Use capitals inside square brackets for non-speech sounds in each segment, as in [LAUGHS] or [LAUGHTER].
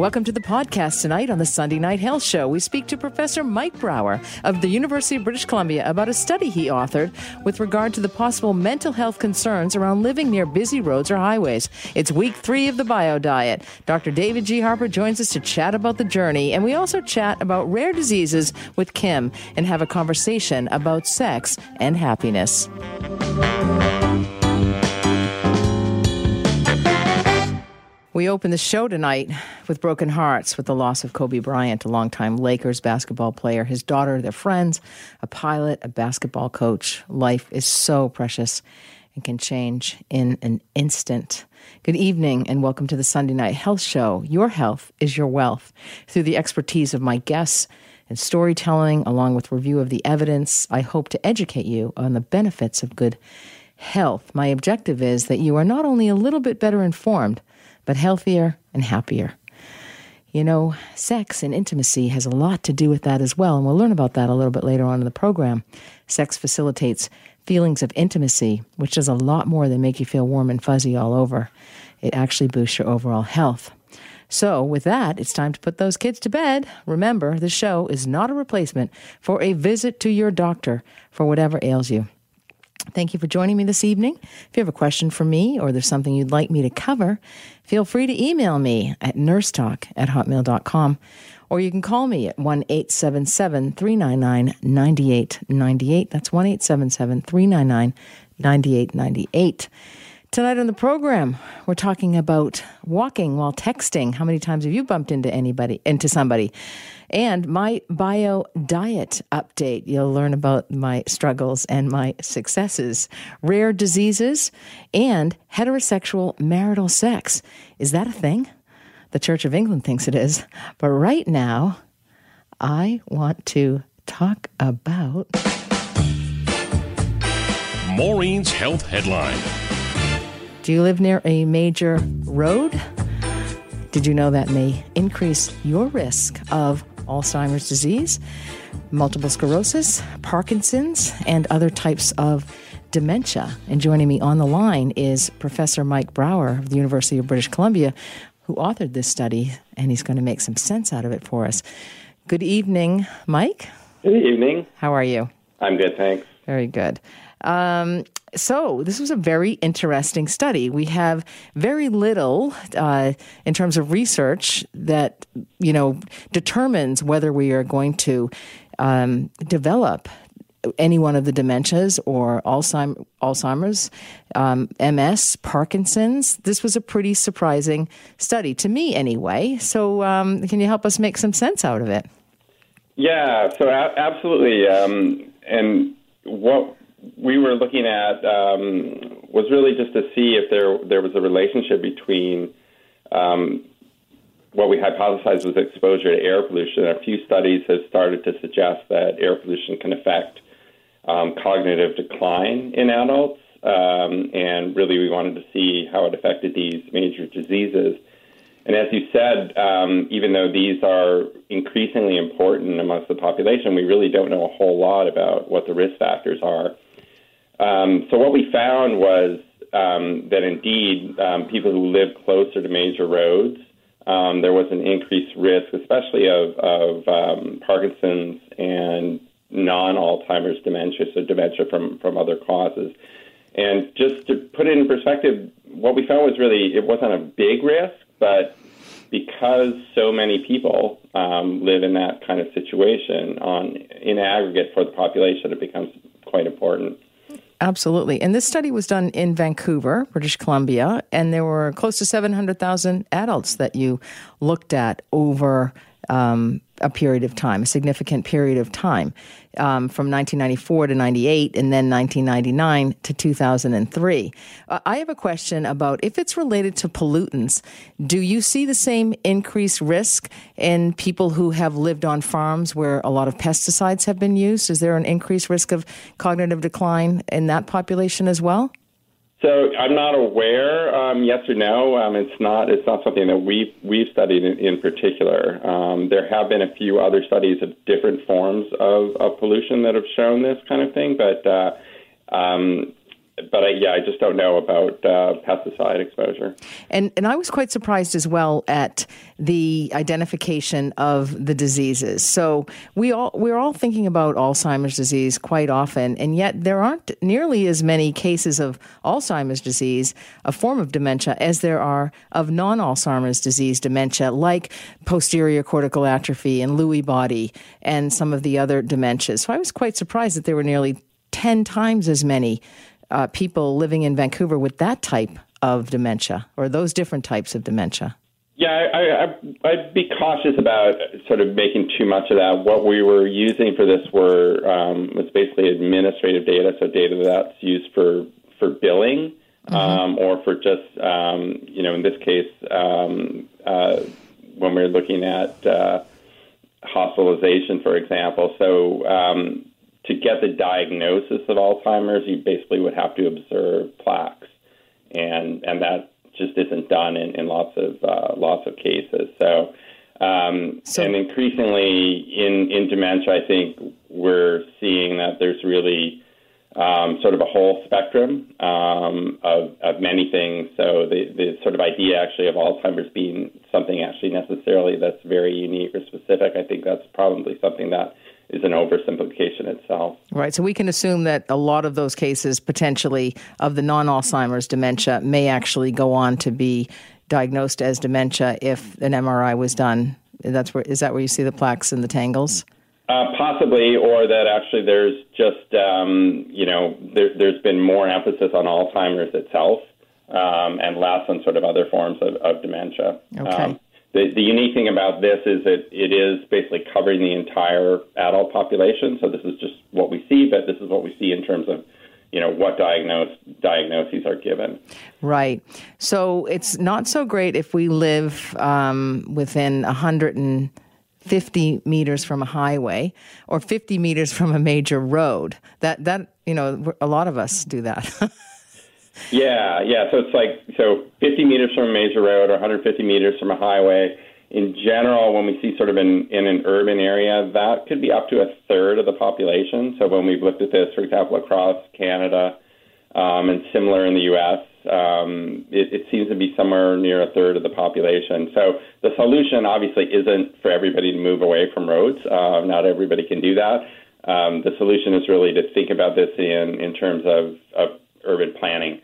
Welcome to the podcast tonight on the Sunday Night Health Show. We speak to Professor Mike Brauer of the University of British Columbia about a study he authored with regard to the possible mental health concerns around living near busy roads or highways. It's week three of the bio diet. Dr. David G. Harper joins us to chat about the journey, and we also chat about rare diseases with Kim and have a conversation about sex and happiness. We open the show tonight with broken hearts with the loss of Kobe Bryant, a longtime Lakers basketball player, his daughter, their friends, a pilot, a basketball coach. Life is so precious and can change in an instant. Good evening and welcome to the Sunday Night Health Show. Your health is your wealth. Through the expertise of my guests and storytelling, along with review of the evidence, I hope to educate you on the benefits of good health. My objective is that you are not only a little bit better informed, but healthier and happier. You know, sex and intimacy has a lot to do with that as well, and we'll learn about that a little bit later on in the program. Sex facilitates feelings of intimacy, which does a lot more than make you feel warm and fuzzy all over. It actually boosts your overall health. So, with that, it's time to put those kids to bed. Remember, the show is not a replacement for a visit to your doctor for whatever ails you. Thank you for joining me this evening. If you have a question for me or there's something you'd like me to cover, feel free to email me at nursetalk at hotmail.com or you can call me at 1 877 399 9898. That's 1 877 399 9898. Tonight on the program, we're talking about walking while texting. How many times have you bumped into anybody, into somebody? And my bio diet update. You'll learn about my struggles and my successes, rare diseases, and heterosexual marital sex. Is that a thing? The Church of England thinks it is. But right now, I want to talk about Maureen's Health Headline. Do you live near a major road? Did you know that may increase your risk of Alzheimer's disease, multiple sclerosis, Parkinson's, and other types of dementia? And joining me on the line is Professor Mike Brauer of the University of British Columbia, who authored this study, and he's going to make some sense out of it for us. Good evening, Mike. Good evening. How are you? I'm good, thanks. Very good. Um, so, this was a very interesting study. We have very little uh, in terms of research that you know determines whether we are going to um, develop any one of the dementias or Alzheimer, Alzheimer's, um, MS, Parkinson's. This was a pretty surprising study to me, anyway. So, um, can you help us make some sense out of it? Yeah, so a- absolutely. Um, and what we were looking at um, was really just to see if there there was a relationship between um, what we hypothesized was exposure to air pollution. A few studies have started to suggest that air pollution can affect um, cognitive decline in adults, um, and really we wanted to see how it affected these major diseases. And as you said, um, even though these are increasingly important amongst the population, we really don't know a whole lot about what the risk factors are. Um, so what we found was um, that indeed um, people who live closer to major roads, um, there was an increased risk, especially of, of um, Parkinson's and non-Alzheimer's dementia, so dementia from, from other causes. And just to put it in perspective, what we found was really it wasn't a big risk, but because so many people um, live in that kind of situation on in aggregate for the population, it becomes quite important. Absolutely. And this study was done in Vancouver, British Columbia, and there were close to 700,000 adults that you looked at over um, a period of time, a significant period of time, um, from 1994 to 98, and then 1999 to 2003. Uh, I have a question about if it's related to pollutants. Do you see the same increased risk in people who have lived on farms where a lot of pesticides have been used? Is there an increased risk of cognitive decline in that population as well? So I'm not aware, um, yes or no. Um, it's not. It's not something that we've we've studied in, in particular. Um, there have been a few other studies of different forms of, of pollution that have shown this kind of thing, but uh, um, but I, yeah, I just don't know about uh, pesticide exposure. And and I was quite surprised as well at the identification of the diseases. So we all we're all thinking about Alzheimer's disease quite often, and yet there aren't nearly as many cases of Alzheimer's disease, a form of dementia, as there are of non-Alzheimer's disease dementia, like posterior cortical atrophy and Lewy body, and some of the other dementias. So I was quite surprised that there were nearly 10 times as many uh, people living in Vancouver with that type of dementia or those different types of dementia? Yeah, I, I, would be cautious about sort of making too much of that. What we were using for this were um, was basically administrative data, so data that's used for for billing mm-hmm. um, or for just um, you know in this case um, uh, when we're looking at uh, hospitalization, for example. So um, to get the diagnosis of Alzheimer's, you basically would have to observe plaques, and and that just isn't done in, in lots of uh, lots of cases. So, um, so, and increasingly in in dementia, I think we're seeing that there's really um, sort of a whole spectrum um, of, of many things. So the, the sort of idea actually of Alzheimer's being something actually necessarily that's very unique or specific, I think that's probably something that is an oversimplification itself. Right. So we can assume that a lot of those cases potentially of the non Alzheimer's dementia may actually go on to be diagnosed as dementia if an MRI was done. That's where is that where you see the plaques and the tangles? Uh, possibly, or that actually there's just um, you know there, has been more emphasis on Alzheimer's itself um, and less on sort of other forms of, of dementia. Okay. Um, the, unique thing about this is that it is basically covering the entire adult population. So this is just what we see, but this is what we see in terms of you know what diagnose, diagnoses are given. Right. So it's not so great if we live um, within 150 meters from a highway or 50 meters from a major road. That that you know a lot of us do that. [LAUGHS] Yeah, yeah. So it's like so 50 meters from a major road or 150 meters from a highway. In general, when we see sort of in, in an urban area, that could be up to a third of the population. So when we've looked at this, for example, across Canada um, and similar in the U.S., um, it, it seems to be somewhere near a third of the population. So the solution obviously isn't for everybody to move away from roads. Uh, not everybody can do that. Um, the solution is really to think about this in, in terms of, of urban planning.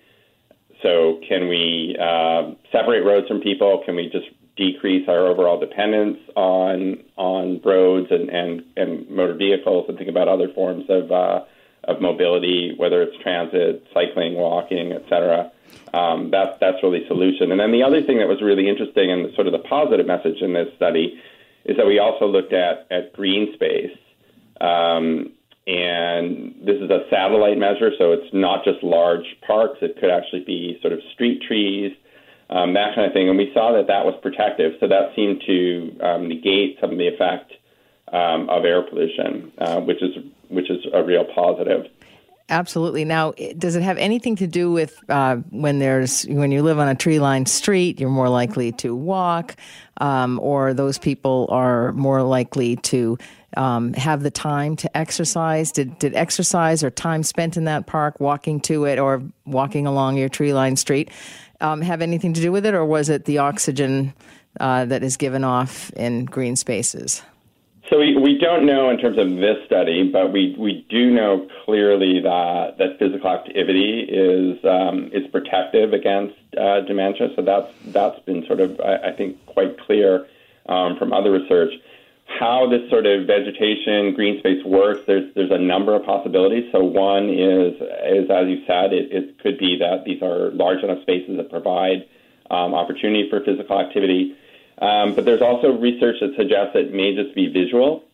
So, can we uh, separate roads from people? Can we just decrease our overall dependence on on roads and, and, and motor vehicles, and think about other forms of uh, of mobility, whether it's transit, cycling, walking, etc. Um, that, that's really solution. And then the other thing that was really interesting and sort of the positive message in this study is that we also looked at at green space. Um, and this is a satellite measure, so it's not just large parks. It could actually be sort of street trees, um, that kind of thing. And we saw that that was protective, so that seemed to um, negate some of the effect um, of air pollution, uh, which is which is a real positive. Absolutely. Now, does it have anything to do with uh, when there's when you live on a tree-lined street, you're more likely to walk, um, or those people are more likely to um, have the time to exercise? Did did exercise or time spent in that park, walking to it, or walking along your tree-lined street, um, have anything to do with it, or was it the oxygen uh, that is given off in green spaces? So we, we don't know in terms of this study, but we, we do know clearly that, that physical activity is um, is protective against uh, dementia. So that's that's been sort of I, I think quite clear um, from other research. How this sort of vegetation green space works, there's there's a number of possibilities. So one is is as you said, it, it could be that these are large enough spaces that provide um, opportunity for physical activity. Um, but there's also research that suggests it may just be visual.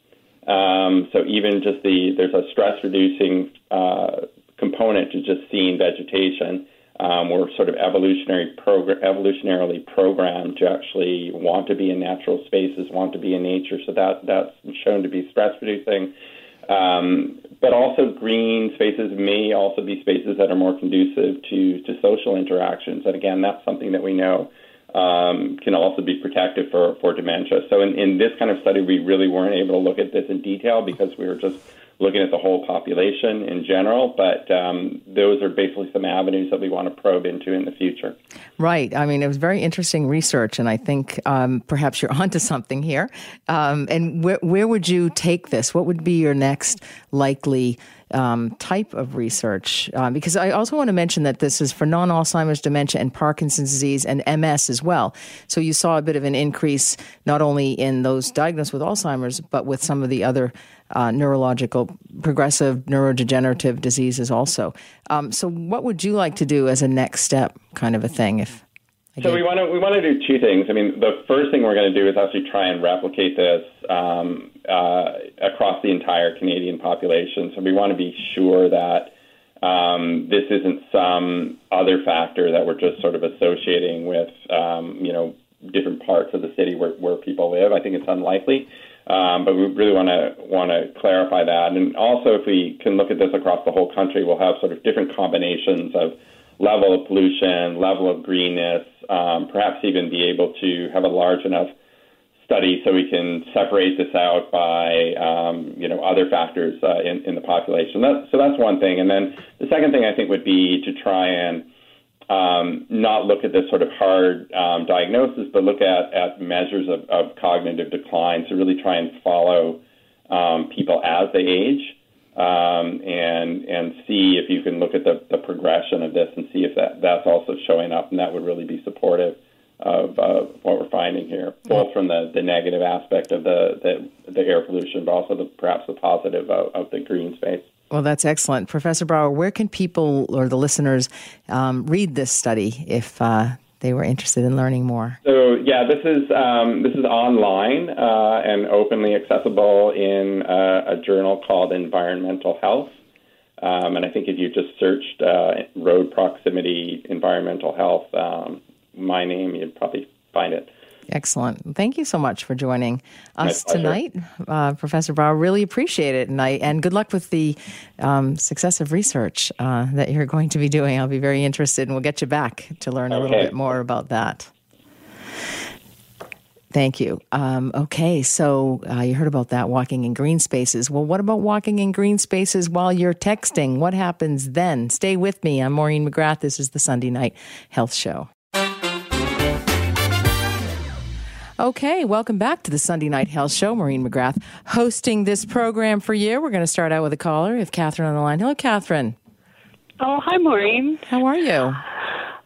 Um, so even just the there's a stress reducing uh, component to just seeing vegetation. Um, we're sort of evolutionary progr- evolutionarily programmed to actually want to be in natural spaces, want to be in nature. So that that's shown to be stress reducing. Um, but also green spaces may also be spaces that are more conducive to to social interactions. And again, that's something that we know um, can also be protective for, for dementia. So in, in this kind of study, we really weren't able to look at this in detail because we were just looking at the whole population in general, but um, those are basically some avenues that we want to probe into in the future. Right. I mean, it was very interesting research, and I think um, perhaps you're [LAUGHS] onto something here. Um, and where, where would you take this? What would be your next likely um, type of research. Uh, because I also want to mention that this is for non Alzheimer's dementia and Parkinson's disease and MS as well. So you saw a bit of an increase not only in those diagnosed with Alzheimer's, but with some of the other uh, neurological, progressive neurodegenerative diseases also. Um, so, what would you like to do as a next step, kind of a thing? If so we want to we want to do two things. I mean, the first thing we're going to do is actually try and replicate this um, uh, across the entire Canadian population. So we want to be sure that um, this isn't some other factor that we're just sort of associating with, um, you know, different parts of the city where, where people live. I think it's unlikely, um, but we really want to want to clarify that. And also, if we can look at this across the whole country, we'll have sort of different combinations of level of pollution, level of greenness, um, perhaps even be able to have a large enough study so we can separate this out by um, you know other factors uh, in, in the population. That, so that's one thing. And then the second thing I think would be to try and um, not look at this sort of hard um, diagnosis, but look at, at measures of, of cognitive decline. So really try and follow um, people as they age um, and and see if you can look at the, the progression of this and see if that, that's also showing up, and that would really be supportive of uh, what we're finding here, both from the, the negative aspect of the, the, the air pollution, but also the, perhaps the positive of, of the green space. Well, that's excellent. Professor Brauer, where can people or the listeners um, read this study if uh, they were interested in learning more? So yeah, this is um, this is online uh, and openly accessible in a journal called Environmental Health. Um, and I think if you just searched uh, road proximity environmental health, um, my name, you'd probably find it. Excellent. Thank you so much for joining us tonight, uh, Professor Brauer. Really appreciate it, and I, and good luck with the um, successive research uh, that you're going to be doing. I'll be very interested, and we'll get you back to learn a little bit more about that. Thank you. Um, okay, so uh, you heard about that walking in green spaces. Well, what about walking in green spaces while you're texting? What happens then? Stay with me. I'm Maureen McGrath. This is the Sunday Night Health Show. Okay, welcome back to the Sunday Night Health Show. Maureen McGrath hosting this program for you. We're going to start out with a caller. We have Catherine on the line. Hello, Catherine. Oh, hi, Maureen. How are you?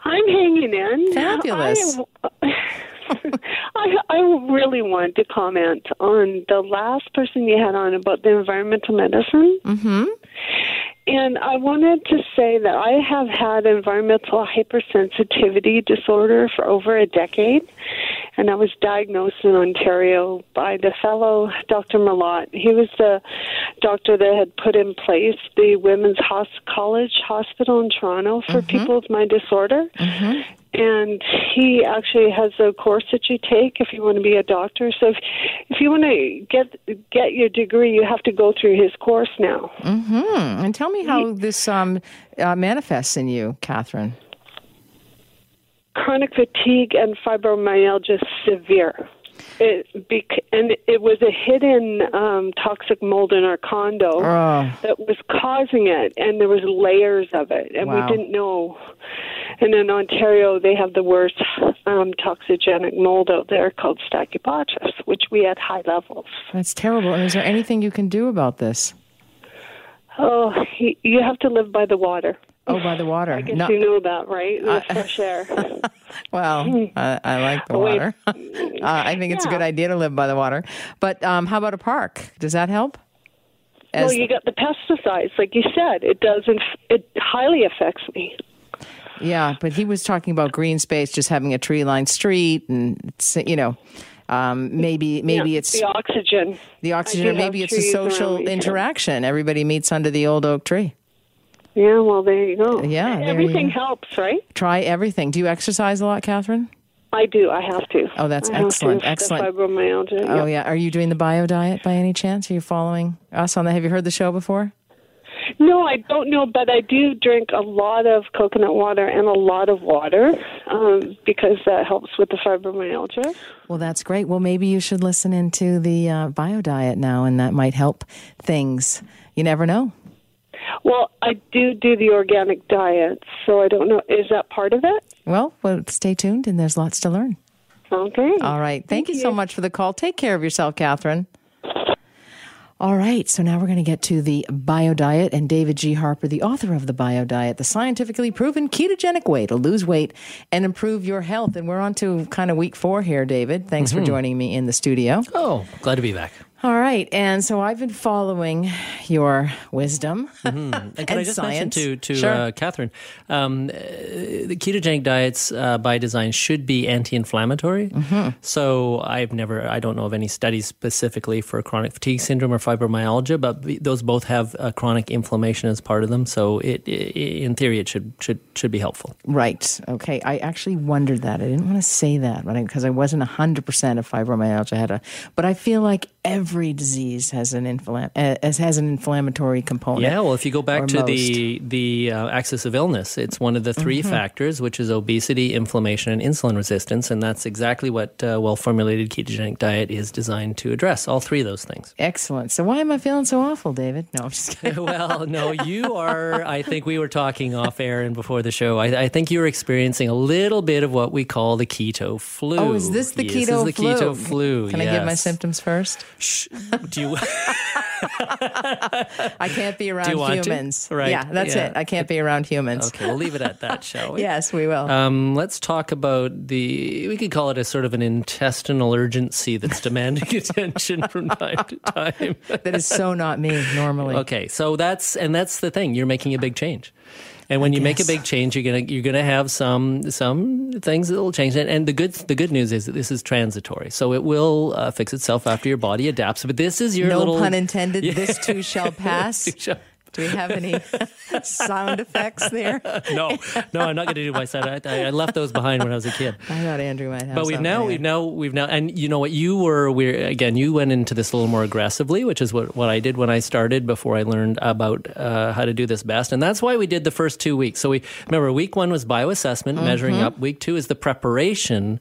I'm hanging in. Fabulous. I, [LAUGHS] I, I really want to comment on the last person you had on about the environmental medicine. Mm-hmm. And I wanted to say that I have had environmental hypersensitivity disorder for over a decade, and I was diagnosed in Ontario by the fellow Dr. Molot. He was the doctor that had put in place the Women's College Hospital in Toronto for mm-hmm. people with my disorder. Mm-hmm and he actually has a course that you take if you want to be a doctor. So if, if you want to get get your degree, you have to go through his course now. Mm-hmm. And tell me how this um, uh, manifests in you, Catherine. Chronic fatigue and fibromyalgia severe. It bec- and it was a hidden um, toxic mold in our condo oh. that was causing it, and there was layers of it, and wow. we didn't know. And in Ontario, they have the worst um, toxigenic mold out there called Stachybotrys, which we had high levels. That's terrible. And is there anything you can do about this? Oh, you have to live by the water. Oh, by the water. I guess no. you know that, right? The uh, fresh air. [LAUGHS] well, I, I, like the oh, water. [LAUGHS] uh, I think it's yeah. a good idea to live by the water. But um, how about a park? Does that help? As well, you got the pesticides, like you said. It doesn't. it highly affects me. Yeah, but he was talking about green space, just having a tree lined street, and it's, you know, um, maybe maybe Yeah, it's the oxygen. the oxygen. or Maybe it's a social around me, too. interaction. Everybody meets under the old oak tree. Yeah, well, there you go. Yeah, everything helps, right? Try everything. Do you exercise a lot, Catherine? I do. I have to. Oh, that's I excellent, excellent. Fibromyalgia. Oh yeah. yeah. Are you doing the bio diet by any chance? Are you following us on that? Have you heard the show before? No, I don't know, but I do drink a lot of coconut water and a lot of water um, because that helps with the fibromyalgia. Well, that's great. Well, maybe you should listen into the uh, bio diet now, and that might help things. You never know. Well, I do do the organic diet, so I don't know. Is that part of it? Well, well, stay tuned, and there's lots to learn. Okay. All right. Thank, you so much for the call. Take care of yourself, Catherine. All right. So now we're going to get to the bio diet and David G. Harper, the author of the bio diet, the scientifically proven ketogenic way to lose weight and improve your health. And we're on to kind of week four here, David. Thanks for mm-hmm. joining me in the studio. Oh, glad to be back. All right. And so I've been following your wisdom And [LAUGHS] can and I just science. mention to to Sure. uh, Catherine, um, uh, the ketogenic diets uh, by design should be anti-inflammatory. Mm-hmm. So I've never, I don't know of any studies specifically for chronic fatigue syndrome or fibromyalgia, but those both have uh, chronic inflammation as part of them. So it, i in theory, it should should should be helpful. Right. Okay. I actually wondered that. I didn't want to say that because I wasn't 100% of fibromyalgia. Had a, but I feel like every disease has an inflam- uh, has an inflammatory component. Yeah, well, if you go back to the the uh, axis of illness, it's one of the 3 Mm-hmm. factors, which is obesity, inflammation, and insulin resistance, and that's exactly what uh, well formulated ketogenic diet is designed to address. All three of those things. Excellent. So why am I feeling so awful, David? No, I'm just [LAUGHS] kidding. well, no, you are. I think we were talking off air and before the show. I, I think you were experiencing a little bit of what we call the keto flu. Oh, is this the Yes, keto This is the flu? keto flu. Can I give my symptoms first? [LAUGHS] Do you? [LAUGHS] I can't be around humans. Right, Yeah, that's yeah. it. I can't be around humans. okay, we'll leave it at that, shall we? [LAUGHS] Yes, we will. Um, let's talk about the. We could call it a sort of an intestinal urgency that's demanding attention from time to time. that is so not me normally. okay, so that's and that's the thing. You're making a big change, and when you make a big change, you're gonna you're gonna have some some things that will change. And, and the good the good news is that this is transitory, so it will uh, fix itself after your body adapts. But this is your No little pun intended. [LAUGHS] This too shall [LAUGHS] pass. Do we have any [LAUGHS] sound effects there? no, no, I'm not going to do my set. I, I left those behind when I was a kid. I thought Andrew might have. But we've now, we've now, we've now, and you know what? You were, we again, you went into this a little more aggressively, which is what, what I did when I started before I learned about uh, how to do this best. And that's why we did the first two weeks. So we remember week one was bioassessment, measuring Mm-hmm. up. Week two is the preparation.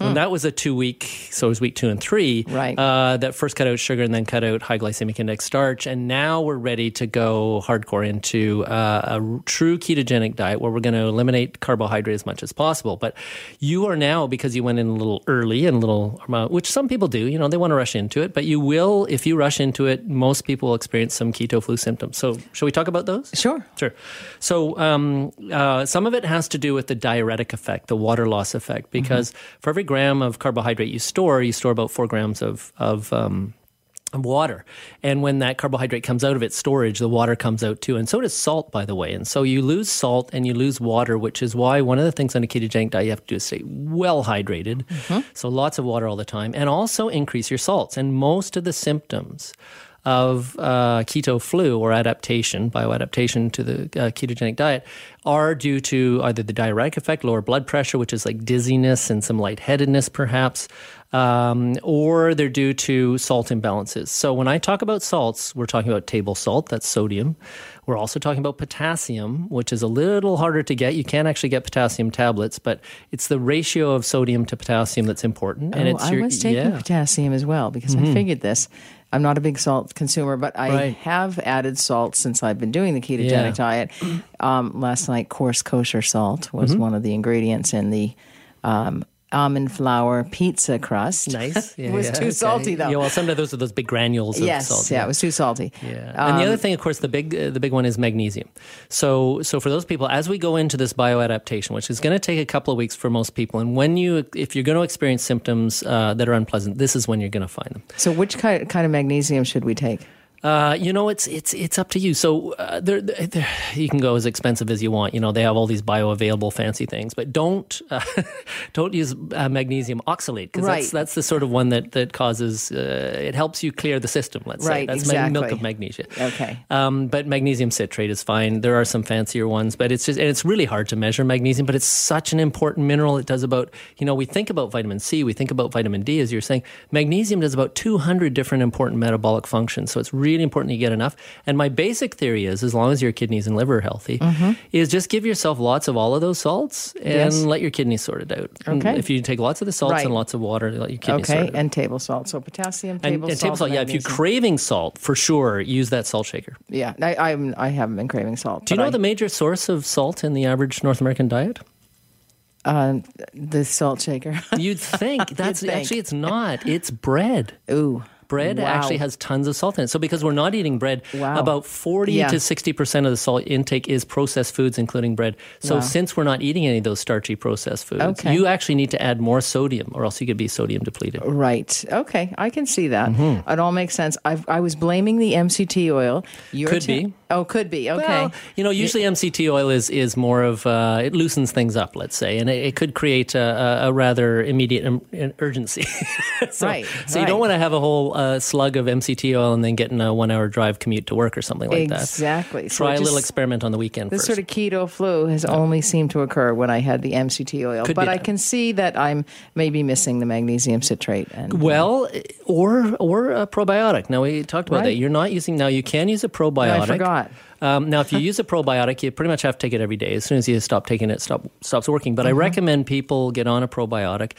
And that was a two week, so it was week two and three. Right. Uh, that first cut out sugar and then cut out high glycemic index starch. And now we're ready to go hardcore into uh, a true ketogenic diet where we're going to eliminate carbohydrate as much as possible. But you are now, because you went in a little early and a little, uh, which some people do, you know, they want to rush into it. But you will, if you rush into it, most people will experience some keto flu symptoms. So, shall we talk about those? Sure. Sure. So um, uh, some of it has to do with the diuretic effect, the water loss effect, because for every gram of carbohydrate you store, you store about four grams of of um, water. And when that carbohydrate comes out of its storage, the water comes out too. And so does salt, by the way. And so you lose salt and you lose water, which is why one of the things on a ketogenic diet you have to do is stay well hydrated. So lots of water all the time and also increase your salts. And most of the symptoms of uh, keto flu or adaptation, bioadaptation to the uh, ketogenic diet, are due to either the diuretic effect, lower blood pressure, which is like dizziness and some lightheadedness, perhaps, um, or they're due to salt imbalances. So when I talk about salts, we're talking about table salt, that's sodium. We're also talking about potassium, which is a little harder to get. You can't actually get potassium tablets, but it's the ratio of sodium to potassium that's important. And oh, it's I your, was taking yeah. Mm-hmm. potassium as well because I figured this. I'm not a big salt consumer, but I Right. have added salt since I've been doing the ketogenic Yeah. diet. Um, last night, coarse kosher salt was Mm-hmm. one of the ingredients in the um, almond flour pizza crust. Nice. [LAUGHS] it was Yeah, too okay. salty though. Yeah, well, some of those are those big granules of yes, salt. yeah, it was too salty. Yeah. and the other thing, of course, the big uh, the big one is magnesium. So so for those people, as we go into this bioadaptation, which is going to take a couple of weeks for most people, and when you if you're going to experience symptoms uh, that are unpleasant, this is when you're going to find them. So, which kind kind of magnesium should we take? Uh, you know, it's it's it's up to you. So uh, they're, they're, you can go as expensive as you want. You know, they have all these bioavailable fancy things, but don't uh, [LAUGHS] don't use uh, magnesium oxalate because Right. that's that's the sort of one that that causes uh, it helps you clear the system. Let's say Right, that's ma- milk of magnesia. Okay. Um, but magnesium citrate is fine. There are some fancier ones, but it's just and it's really hard to measure magnesium. But it's such an important mineral. It does about you know we think about vitamin C, we think about vitamin D, as you're saying. Magnesium does about 200 different important metabolic functions. So it's really important you get enough. And my basic theory is, as long as your kidneys and liver are healthy, is just give yourself lots of all of those salts and Mm-hmm. Yes. let your kidneys sort it out. Okay. If you take lots of the salts Right. and lots of water, let your kidneys Okay, sort it out. and table salt. So potassium, table and salt, table salt, yeah. If you're craving salt, for sure, use that salt shaker. yeah, I, I'm, I haven't been craving salt. Do you know I- the major source of salt in the average North American diet? uh, the salt shaker? You'd think [LAUGHS] that's think. actually it's not. It's bread. Ooh, Bread Wow. actually has tons of salt in it. So because we're not eating bread, Wow. about 40 Yeah. to 60% of the salt intake is processed foods including bread. So Wow. since we're not eating any of those starchy processed foods, Okay. you actually need to add more sodium or else you could be sodium depleted. Right. Okay. I can see that. Mm-hmm. It all makes sense. I've, I was blaming the MCT oil. You're Could be. Oh, could be. Okay. Well, you know, usually MCT oil is is more of uh, it loosens things up, let's say, and it, it could create a, a, rather immediate um, urgency. [LAUGHS] so, Right, So you don't want to have a whole uh, slug of MCT oil and then get in a one hour drive commute to work or something like that. Exactly. So Try it a little experiment on the weekend This first. sort of keto flu has only seemed to occur when I had the MCT oil, Could but I can see that I'm maybe missing the magnesium citrate. And well, or or a probiotic. Now we talked about Right. that. You're not using now. You can use a probiotic. I forgot. Um, now, if you use a probiotic, you pretty much have to take it every day. As soon as you stop taking it, stop stops working. But I Mm-hmm. recommend people get on a probiotic,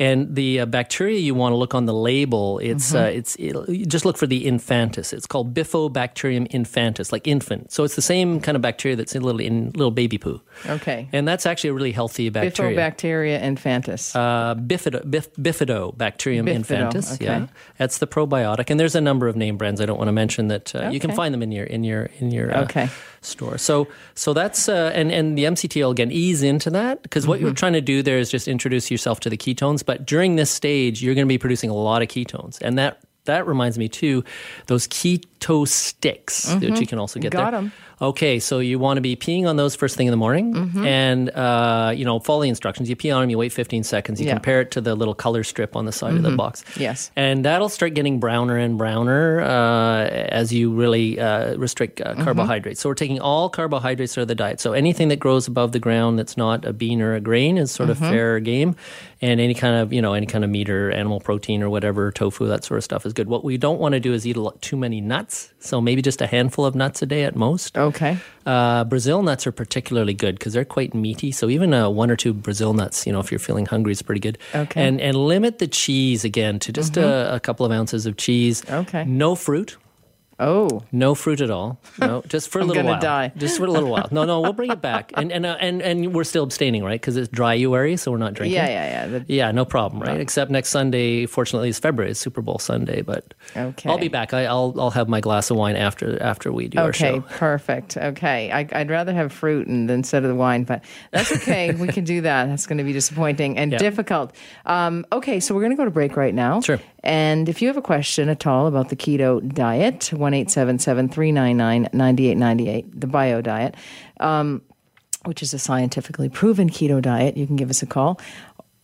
and the uh, bacteria you want to look on the label. It's Mm-hmm. uh, it's it'll, just look for the infantis. It's called Bifidobacterium infantis, like infant. So it's the same kind of bacteria that's in little in little baby poo. Okay. and that's actually a really healthy bacteria. Bifidobacteria infantis. Uh, bifido, bif, bifidobacterium Bifido, infantis. okay. Yeah, that's the probiotic, and there's a number of name brands. I don't want to mention that uh, you can find them in your in your in your uh, Okay. Store. So so that's uh, and and the MCT again ease into that because what Mm-hmm. you're trying to do there is just introduce yourself to the ketones. But during this stage, you're going to be producing a lot of ketones, and that. That reminds me too, those keto sticks that you can also get Mm-hmm. Got there. 'em. Okay, so you want to be peeing on those first thing in the morning, Mm-hmm. and uh, you know follow the instructions. You pee on them, you wait 15 seconds, you Yeah. Mm-hmm. compare it to the little color strip on the side of the box. Yes. and that'll start getting browner and browner uh, as you really uh, restrict uh, Mm-hmm. carbohydrates. So we're taking all carbohydrates out of the diet. So anything that grows above the ground that's not a bean or a grain is sort Mm-hmm. of fair game, and any kind of you know any kind of meat or animal protein or whatever tofu that sort of stuff is good. What we don't want to do is eat a lot, too many nuts. So maybe just a handful of nuts a day at most. okay. Uh, Brazil nuts are particularly good because they're quite meaty. So even uh, one or two Brazil nuts, you know, if you're feeling hungry, is pretty good. Okay. And and limit the cheese again to just a, a couple of ounces of cheese. Okay. No fruit. Oh, No fruit at all. No, just for a [LAUGHS] I'm little gonna while. die. Just for a little while. No, no, we'll bring it back. And and uh, and and we're still abstaining, right? Because it's dryuary, so we're not drinking. yeah, yeah, yeah. The- Yeah, no problem, right? Except next Sunday, fortunately, it's February, it's Super Bowl Sunday. But Okay. I'll be back. I, I'll I'll have my glass of wine after after we do our show. Okay, [LAUGHS] perfect. Okay, I, I'd rather have fruit and, instead of the wine, but that's okay. we can do that. That's going to be disappointing and [LAUGHS] Yeah. difficult. Um, okay, so we're going to go to break right now. Sure. And if you have a question at all about the keto diet, one eight seven seven three nine nine ninety eight ninety eight, the bio diet, um, which is a scientifically proven keto diet, you can give us a call.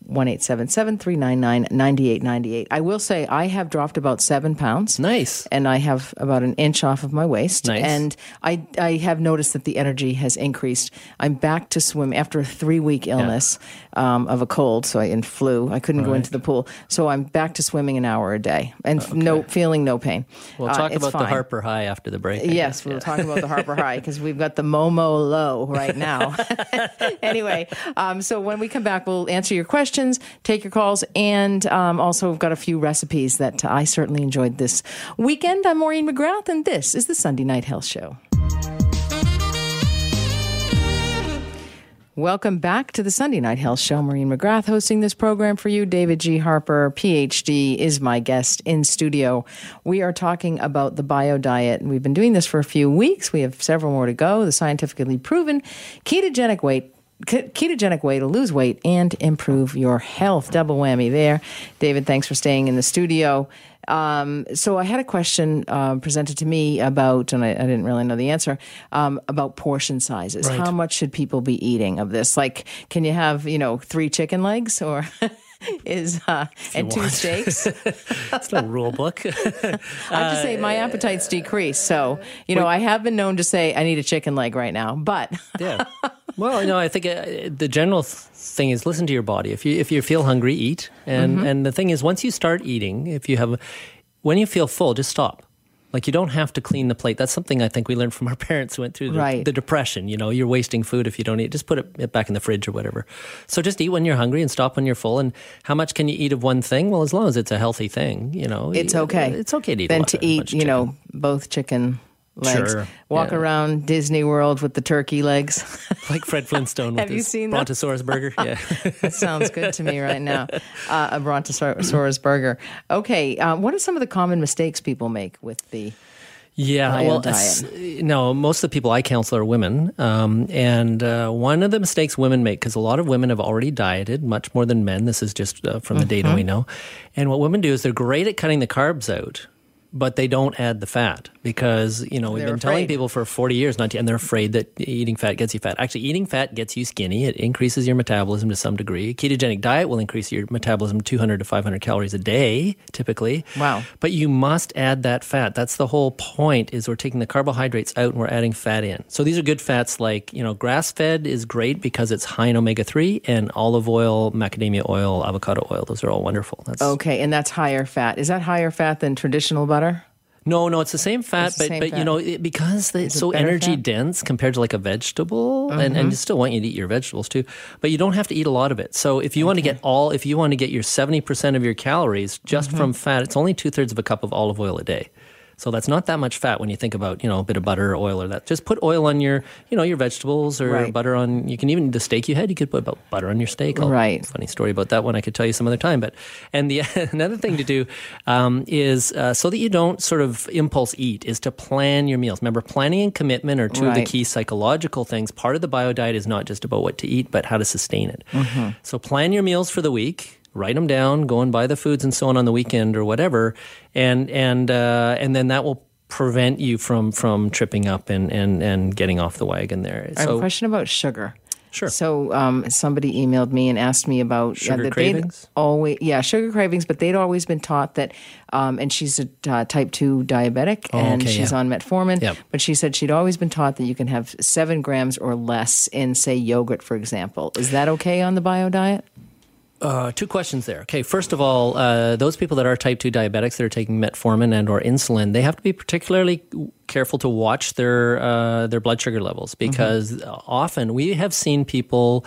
1 399 9898. I will say I have dropped about seven pounds Nice. and I have about an inch off of my waist. Nice. And I, I have noticed that the energy has increased. I'm back to swim after a three week illness um, of a cold, so I and flu. I couldn't go into the pool, so I'm back to swimming an hour a day and f no feeling no pain. We'll Uh, talk about the. Harper High after the break. I Yes, guess. we'll Yeah. talk about the Harper [LAUGHS] High because we've got the Momo low right now. [LAUGHS] [LAUGHS] anyway, um, so when we come back, we'll answer your questions, take your calls, and um, also we've got a few recipes that I certainly enjoyed this weekend. I'm Maureen McGrath, and this is the Sunday Night Health Show. Welcome back to the Sunday Night Health Show. Maureen McGrath hosting this program for you. David G. Harper, PhD, is my guest in studio. We are talking about the bio diet, and we've been doing this for a few weeks. We have several more to go. The scientifically proven ketogenic weight ketogenic way to lose weight and improve your health. Double whammy there. David, thanks for staying in the studio. Um, so I had a question uh, presented to me about, and I, I didn't really know the answer, um, about portion sizes. Right. How much should people be eating of this? Like, can you have, you know, three chicken legs or [LAUGHS] is, uh, and two want. steaks? [LAUGHS] It's no rule book. [LAUGHS] I have to say, my appetite's decreased. So, you know, I have been known to say I need a chicken leg right now, but [LAUGHS] yeah. Well, you know, I think uh, the general thing is listen to your body. If you if you feel hungry, eat. And Mm-hmm. and the thing is, once you start eating, if you have, when you feel full, just stop. Like you don't have to clean the plate. That's something I think we learned from our [LAUGHS] parents who went through the, Right. the depression. You know, you're wasting food if you don't eat. Just put it, it back in the fridge or whatever. So just eat when you're hungry and stop when you're full. And how much can you eat of one thing? Well, as long as it's a healthy thing, you know, it's okay. It's okay to eat. Then to eat, you know, both chicken legs. Sure, Walk yeah. around Disney World with the turkey legs. [LAUGHS] like Fred Flintstone with Have you his seen that? Brontosaurus burger. [LAUGHS] Yeah. that sounds good to me right now. [LAUGHS] Uh, a Brontosaurus burger. Okay, uh, what are some of the common mistakes people make with the? Yeah, well, diet. no, most of the people I counsel are women, um, and uh, one of the mistakes women make because a lot of women have already dieted much more than men. This is just uh, from the data Mm-hmm. we know, and what women do is they're great at cutting the carbs out, but they don't add the fat because you know we've They're been telling people for forty years not to, and they're afraid that eating fat gets you fat. Actually, eating fat gets you skinny. It increases your metabolism to some degree. a ketogenic diet will increase your metabolism two hundred to five hundred calories a day, typically. Wow. But you must add that fat. That's the whole point is we're taking the carbohydrates out and we're adding fat in. So these are good fats like, you know, grass-fed is great because it's high in omega-3 and olive oil, macadamia oil, avocado oil. Those are all wonderful. That's Okay, and that's higher fat. Is that higher fat than traditional butter? No, no, it's the same fat, the but same but fat. you know, it, because they, it's so energy fat? Mm-hmm. dense compared to like a vegetable and and you still want you to eat your vegetables too, but you don't have to eat a lot of it. So if you want to get all if you want to get your 70% of your calories just Mm-hmm. from fat, it's only two-thirds of a cup of olive oil a day. So that's not that much fat when you think about, you know, a bit of butter or oil or that. Just put oil on your, you know, your vegetables or Right. butter on you can even the steak you had, you could put about butter on your steak. I'll- Right. Funny story about that one I could tell you some other time. But and the [LAUGHS] another thing to do um, is uh, so that you don't sort of impulse eat is to plan your meals. Remember, planning and commitment are two of the key psychological things. Part of the bio diet is not just about what to eat, but how to sustain it. Mm-hmm. So plan your meals for the week. Write them down. Go and buy the foods and so on on the weekend or whatever, and and uh, and then that will prevent you from from tripping up and and and getting off the wagon there. I have a question about sugar. Sure. So um, somebody emailed me and asked me about Sugar that cravings? Always, yeah, sugar cravings. But they'd always been taught that, um, and she's a uh, type two diabetic, Oh, and okay, she's yeah. on metformin. Yep. But she said she'd always been taught that you can have seven grams or less in, say, yogurt, for example. Is that okay on the bio diet? Uh, two questions there. Okay, first of all, uh, those people that are type two diabetics that are taking metformin and or insulin, they have to be particularly careful to watch their uh, their blood sugar levels because often we have seen people.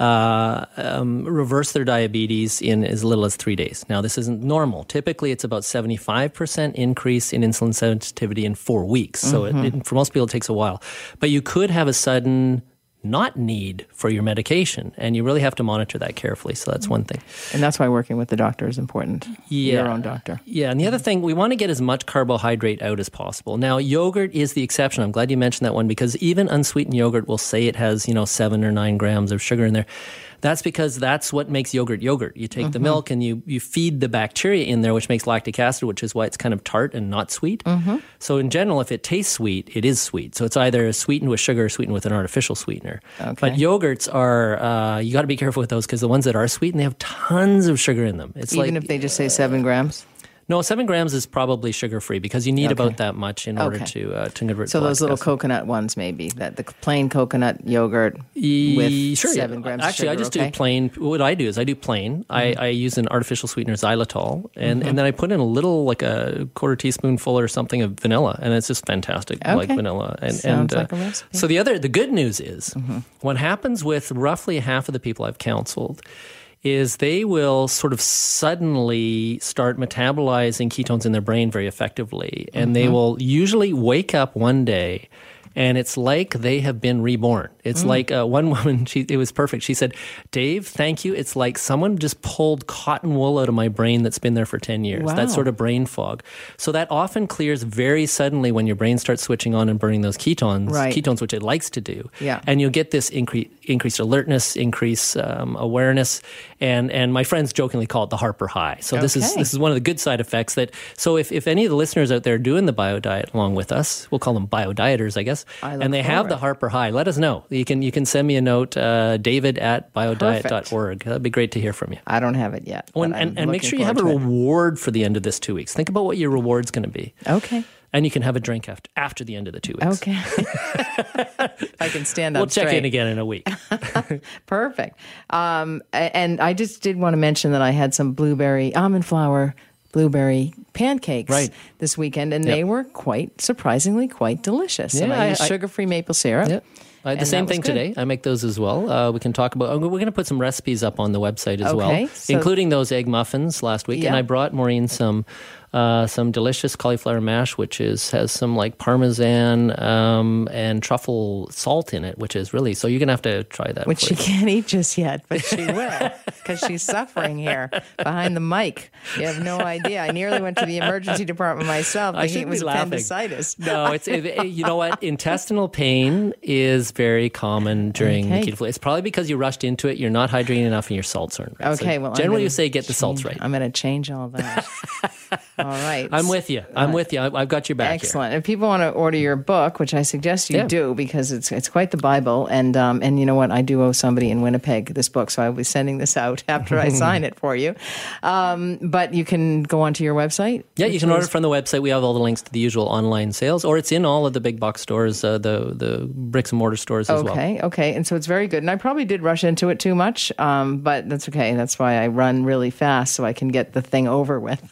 Uh, um, reverse their diabetes in as little as three days. Now, this isn't normal. Typically, it's about 75% increase in insulin sensitivity in four weeks. So, it, it, for most people, it takes a while. But you could have a sudden not need for your medication, and you really have to monitor that carefully. So, that's one thing. And that's why working with the doctor is important. Yeah. Your own doctor. Yeah, and the other thing, we want to get as much carbohydrate out as possible. Now, yogurt is the exception. I'm glad you mentioned that one because even unsweetened yogurt will say it has, you know, seven or nine grams of sugar in there. That's because that's what makes yogurt yogurt. You take the milk and you, you feed the bacteria in there, which makes lactic acid, which is why it's kind of tart and not sweet. So, in general, if it tastes sweet, it is sweet. So, it's either sweetened with sugar or sweetened with an artificial sweetener. Okay. But yogurts are, uh, you got to be careful with those because the ones that are sweet and they have tons of sugar in them. It's Even like, if they just say seven grams. No, seven grams is probably sugar free because you need about that much in order Okay. to uh, to convert. So those little acid. coconut ones, maybe that the plain coconut yogurt Ye- with sure, seven yeah. grams. of Actually, I just okay? do plain. What I do is I do plain. I, I use an artificial sweetener, xylitol, and, Mm-hmm. and then I put in a little, like a quarter teaspoonful or something of vanilla, and it's just fantastic, like vanilla. And, Sounds and, uh, like a recipe. Mm-hmm. So the other, the good news is, what happens with roughly half of the people I've counseled is they will sort of suddenly start metabolizing ketones in their brain very effectively. And they Mm-hmm. will usually wake up one day and it's like they have been reborn. It's like uh, one [LAUGHS] woman. She it was perfect. She said, "Dave, thank you. It's like someone just pulled cotton wool out of my brain that's been there for ten years. Wow. That sort of brain fog. So that often clears very suddenly when your brain starts switching on and burning those ketones, Right. ketones which it likes to do. Yeah. and you'll get this incre- increased alertness, increased um, awareness, and and my friends jokingly call it the Harper high. So this is this is one of the good side effects. That so if if any of the listeners out there doing the bio diet along with us, we'll call them bio dieters, I guess, I and they have the Harper high, let us know. You can you can send me a note, uh, David at biodiet.org. That'd be great to hear from you. I don't have it yet. Oh, and, and, and make sure you have a reward for the end of this two weeks. Think about what your reward's going to be. Okay. And you can have a drink after after the end of the two weeks. Okay. if [LAUGHS] I can stand up. We'll check straight. in again in a week. [LAUGHS] Perfect. Um, and I just did want to mention that I had some blueberry almond flour blueberry pancakes Right. this weekend, and Yep. they were quite surprisingly quite delicious. and Yeah, I I- used sugar-free maple syrup. Yep. I the same thing today. I make those as well. Uh, we can talk about. oh, We're going to put some recipes up on the website as Okay, well, so- including those egg muffins last week. And I brought Maureen some uh, some delicious cauliflower mash, which is has some like parmesan um, and truffle salt in it, which is really so. You're gonna have to try that. Which she you. can't eat just yet, but she [LAUGHS] will because she's suffering here behind the mic. You have no idea. I nearly went to the emergency department myself I it was laughing. appendicitis. No, it's it, you know what? Intestinal pain is very common during Okay. the keto flu. It's probably because you rushed into it. You're not hydrating enough, and your salts aren't right. So Okay, well, generally gonna you say get the salts right. I'm going to change all that. [LAUGHS] all [LAUGHS] right. I'm with you. I'm with you. I, I've got your back. here. Excellent. If people want to order your book, which I suggest you Yeah. do because it's it's quite the Bible, and um, and you know what, I do owe somebody in Winnipeg this book, so I'll be sending this out [LAUGHS] after I [LAUGHS] sign it for you. Um, but you can go onto your website. Yeah, you can order from the website. We have all the links to the usual online sales, or it's in all of the big box stores, uh, the the bricks and mortar stores as well. Okay, okay, and so it's very good. And I probably did rush into it too much, um, but that's okay. That's why I run really fast so I can get the thing over with,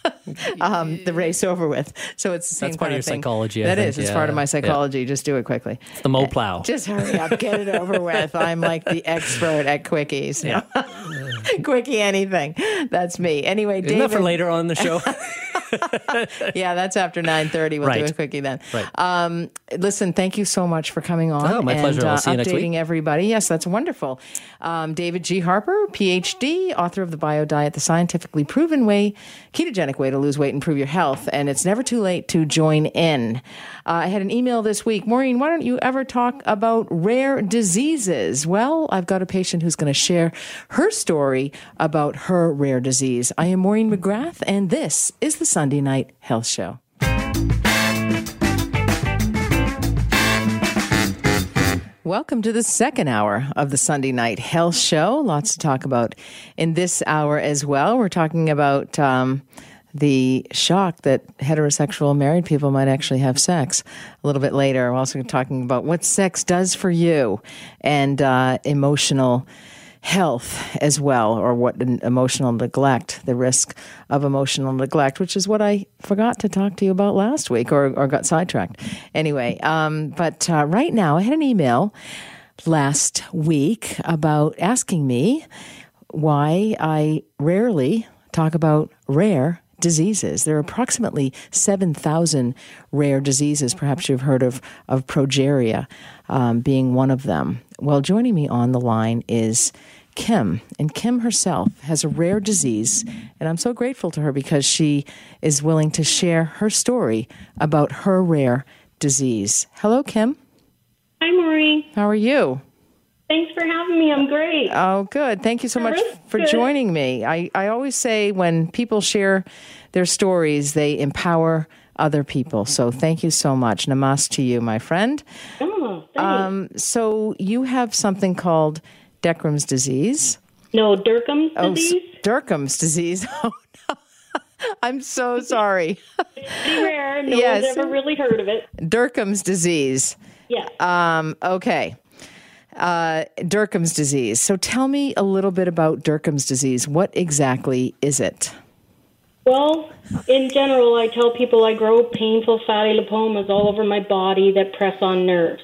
um, the race over with. So it's the same That's part kind of your thing. psychology, I That think, is. It's part of yeah, my yeah. psychology. Just do it quickly. It's the mow plow. Just hurry up, get it over [LAUGHS] with. I'm like the expert at quickies. Yeah. [LAUGHS] Quickie anything. That's me. Anyway, Isn't David. that for later on in the show? [LAUGHS] Yeah, that's after 9:30. We'll do Right. a quickie then. Right. Um, listen, thank you so much for coming on. Oh, my and, pleasure. I'll uh, see you next updating week. everybody. Yes, that's wonderful. Um, David G. Harper, PhD, author of The Bio Diet, the scientifically proven way, ketogenic way to lose weight and improve your health. And it's never too late to join in. Uh, I had an email this week. Maureen, why don't you ever talk about rare diseases? Well, I've got a patient who's going to share her story about her rare disease. I am Maureen McGrath, and this is the Sunday Night Health Show. Welcome to the second hour of the Sunday Night Health Show. Lots to talk about in this hour as well. We're talking about um, the shock that heterosexual married people might actually have sex a little bit later. We're also talking about what sex does for you and uh, emotional health as well, or what emotional neglect, the risk of emotional neglect, which is what I forgot to talk to you about last week or, or got sidetracked. Anyway, um, but uh, right now I had an email last week about asking me why I rarely talk about rare diseases. There are approximately 7,000 rare diseases. Perhaps you've heard of, of progeria um, being one of them. Well, joining me on the line is Kim. And Kim herself has a rare disease. And I'm so grateful to her because she is willing to share her story about her rare disease. Hello, Kim. Hi, Maureen. How are you? Thanks for having me. I'm great. Oh, good. Thank you so much for good. joining me. I, I always say when people share their stories, they empower other people. So thank you so much. Namaste to you, my friend. Oh. Um, so you have something called Deckrum's disease. no, Dercum's Oh, disease. Dercum's disease. [LAUGHS] Oh, no. I'm so [LAUGHS] sorry. Pretty rare. No Yes. one's ever really heard of it. Dercum's disease. Yeah. Um, okay. Uh, Dercum's disease. So tell me a little bit about Dercum's disease. What exactly is it? well, in general, I tell people I grow painful fatty lipomas all over my body that press on nerves.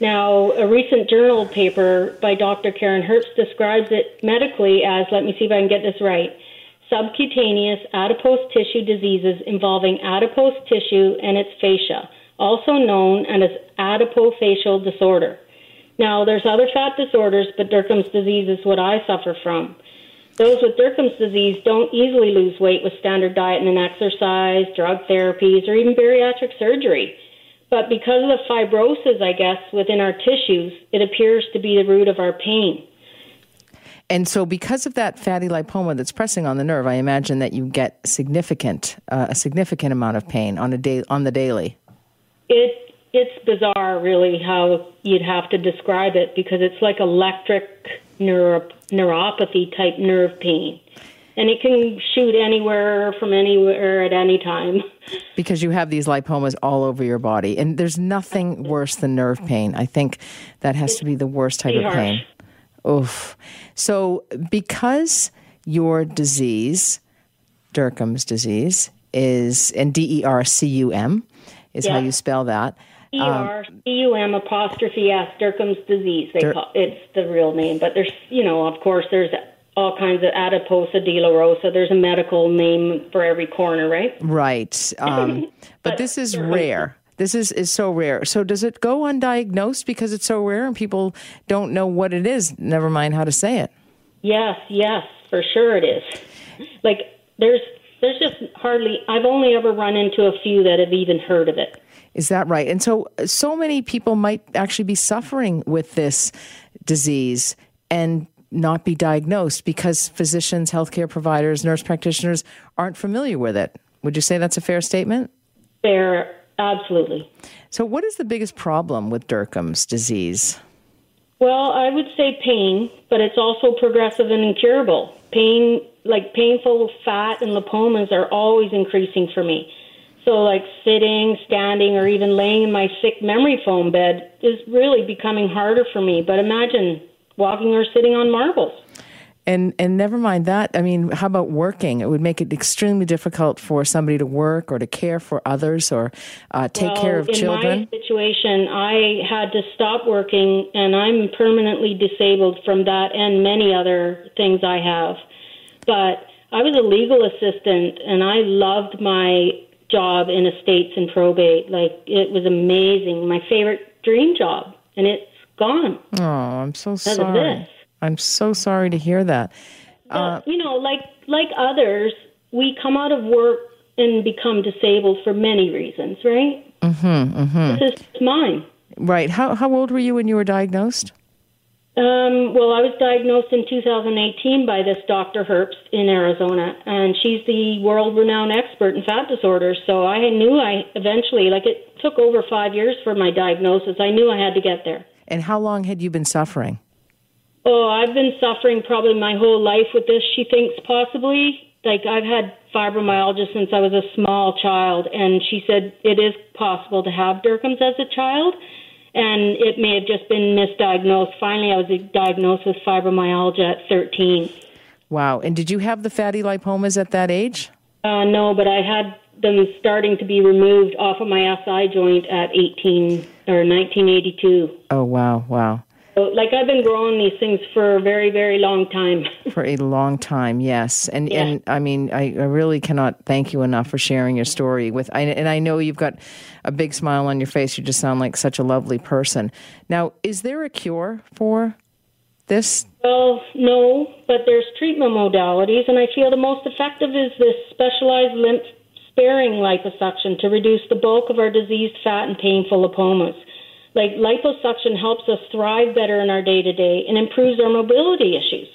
Now, a recent journal paper by Dr. Karen Herbst describes it medically as, let me see if I can get this right, subcutaneous adipose tissue diseases involving adipose tissue and its fascia, also known as adipofascial disorder. Now, there's other fat disorders, but Dercum's disease is what I suffer from. Those with Dercum's disease don't easily lose weight with standard diet and exercise, drug therapies, or even bariatric surgery. But because of the fibrosis, I guess, within our tissues, it appears to be the root of our pain. And so, because of that fatty lipoma that's pressing on the nerve, I imagine that you get significant, uh, a significant amount of pain on a day on the daily. It it's bizarre, really, how you'd have to describe it because it's like electric neuro, neuropathy type nerve pain, and it can shoot anywhere from anywhere at any time. [LAUGHS] Because you have these lipomas all over your body, and there's nothing worse than nerve pain. I think that has to be the worst type of pain. Oof. So, because your disease, Dercum's disease, is and D E R C U M is how you spell that. E R C U M apostrophe S Dercum's disease. They Der- call it's the real name, but there's you know of course there's all kinds of adiposis dolorosa. There's a medical name for every corner, right? Right. Um, [LAUGHS] but this is rare. This is, is so rare. So does it go undiagnosed because it's so rare and people don't know what it is? Never mind how to say it. Yes, yes, for sure it is. Like there's there's just hardly I've only ever run into a few that have even heard of it. Is that right? And so, uh, so many people might actually be suffering with this disease and not be diagnosed because physicians, healthcare providers, nurse practitioners aren't familiar with it. Would you say that's a fair statement? Fair, absolutely. So, what is the biggest problem with Dercum's disease? Well, I would say pain, but it's also progressive and incurable. Pain, like painful fat and lipomas, are always increasing for me. So, like sitting, standing, or even laying in my thick memory foam bed is really becoming harder for me. But imagine walking or sitting on marbles. And and never mind that. I mean, how about working? It would make it extremely difficult for somebody to work or to care for others or uh, take Well, care of in children. my situation, I had to stop working, and I'm permanently disabled from that and many other things I have. But I was a legal assistant, and I loved my job in estates and probate. Like it was amazing, my favorite dream job, and it's gone Oh, I'm so sorry. I'm so sorry to hear that. But, you know, like like others, we come out of work and become disabled for many reasons, right? Mm-hmm, mm-hmm. This is mine. Right. How how old were you when you were diagnosed? Um, well, I was diagnosed in 2018 by this Dr. Herbst in Arizona, and she's the world renowned expert in fat disorders. So I knew I eventually, like it took over five years for my diagnosis, I knew I had to get there. And how long had you been suffering? Oh, I've been suffering probably my whole life with this, she thinks possibly. Like I've had fibromyalgia since I was a small child, and she said it is possible to have Dercum's as a child and it may have just been misdiagnosed. Finally, I was diagnosed with fibromyalgia at 13. Wow. And did you have the fatty lipomas at that age? Uh, no, but I had them starting to be removed off of my SI joint at 18 or 1982. Oh, wow, wow. Like I've been growing these things for a very, very long time. [LAUGHS] For a long time, yes. And Yeah. and I mean, I, I really cannot thank you enough for sharing your story with I, and I know you've got a big smile on your face. You just sound like such a lovely person. Now, is there a cure for this? Well, no, but there's treatment modalities, and I feel the most effective is this specialized lymph sparing liposuction to reduce the bulk of our diseased fat and painful lipomas. Like liposuction helps us thrive better in our day to day and improves our mobility issues.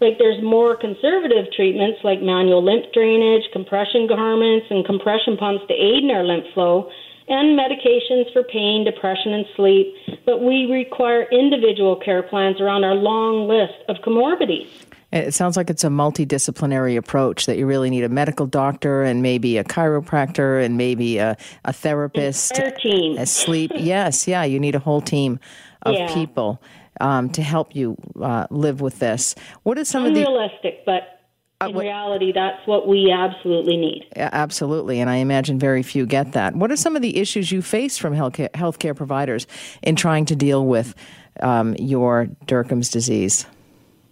Like there's more conservative treatments like manual lymph drainage, compression garments, and compression pumps to aid in our lymph flow, and medications for pain, depression, and sleep. But we require individual care plans around our long list of comorbidities. It sounds like it's a multidisciplinary approach that you really need a medical doctor and maybe a chiropractor and maybe a, a therapist, a sleep. [LAUGHS] Yes, yeah, you need a whole team of Yeah. people um, to help you uh, live with this. What are some of the Unrealistic, but in what- reality, that's what we absolutely need. Yeah, Absolutely, and I imagine very few get that. What are some of the issues you face from healthcare, healthcare providers in trying to deal with um, your Dercum's disease?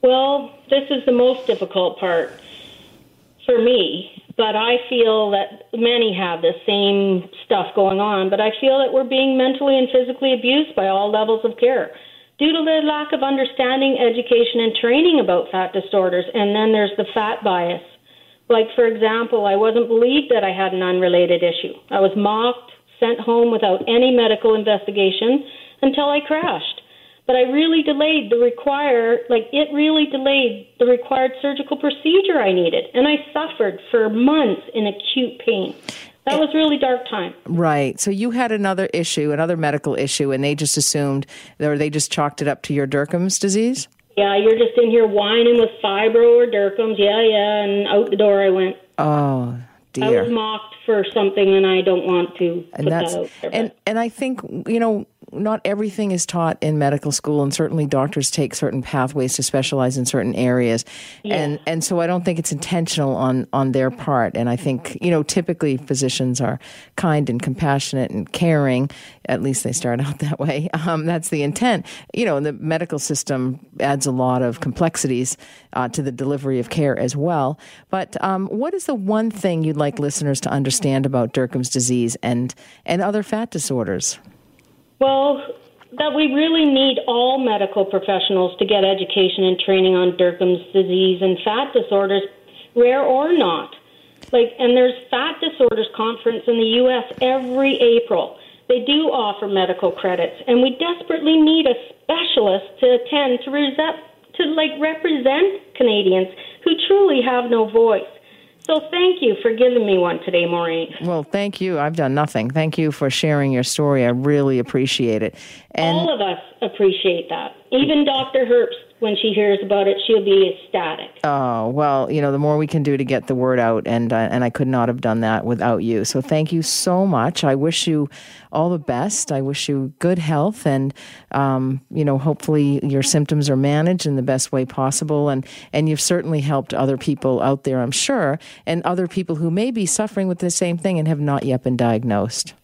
Well, this is the most difficult part for me, but I feel that many have the same stuff going on, but I feel that we're being mentally and physically abused by all levels of care. due to the lack of understanding, education, and training about fat disorders. And then there's the fat bias. Like, for example, I wasn't believed that I had an unrelated issue. I was mocked, sent home without any medical investigation until I crashed. But I really delayed the require, like, it really delayed the required surgical procedure I needed. And I suffered for months in acute pain. That was really dark time. Right. So you had another issue, another medical issue, and they just assumed, or they just chalked it up to your Dercum's disease? Yeah, you're just in here whining with fibro or Dercum's. Yeah, yeah. And out the door I went. Oh, dear. I was mocked for something, and I don't want to and that's that there. and and I think you know not everything is taught in medical school, and certainly doctors take certain pathways to specialize in certain areas, and and so I don't think it's intentional on on their part. And I think you know typically physicians are kind and compassionate and caring. At least they start [LAUGHS] out that way. Um, that's the intent. You know, the medical system adds a lot of complexities uh, to the delivery of care as well. But um, what is the one thing you'd like listeners to understand about Dercum's disease and and other fat disorders? Well, that we really need all medical professionals to get education and training on Dercum's disease and fat disorders, rare or not. Like, and there's fat disorders conference in the U.S. every April. They do offer medical credits, and we desperately need a specialist to attend to, resep- to like represent Canadians who truly have no voice. So thank you for giving me one today, Maureen. Well, thank you. I've done nothing. Thank you for sharing your story. I really appreciate it. And All of us appreciate that. Even Dr. Herbst, when she hears about it, she'll be ecstatic. oh well, you know, the more we can do to get the word out, and uh, and I could not have done that without you. So thank you so much. I wish you all the best. I wish you good health, and um, you know, hopefully your symptoms are managed in the best way possible. And and you've certainly helped other people out there, I'm sure, and other people who may be suffering with the same thing and have not yet been diagnosed.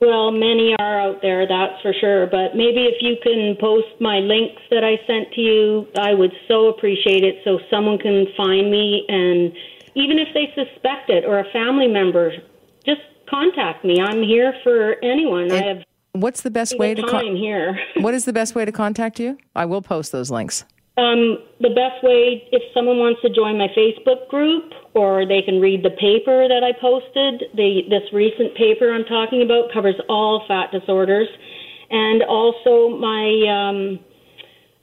Well, many are out there, that's for sure. But maybe if you can post my links that I sent to you, I would so appreciate it so someone can find me. And even if they suspect it or a family member, just contact me. I'm here for anyone. I have What's the best way to con- here. What is the best way to contact you? I will post those links. Um, the best way, if someone wants to join my Facebook group, or they can read the paper that I posted. The this recent paper I'm talking about covers all fat disorders, and also my. Um,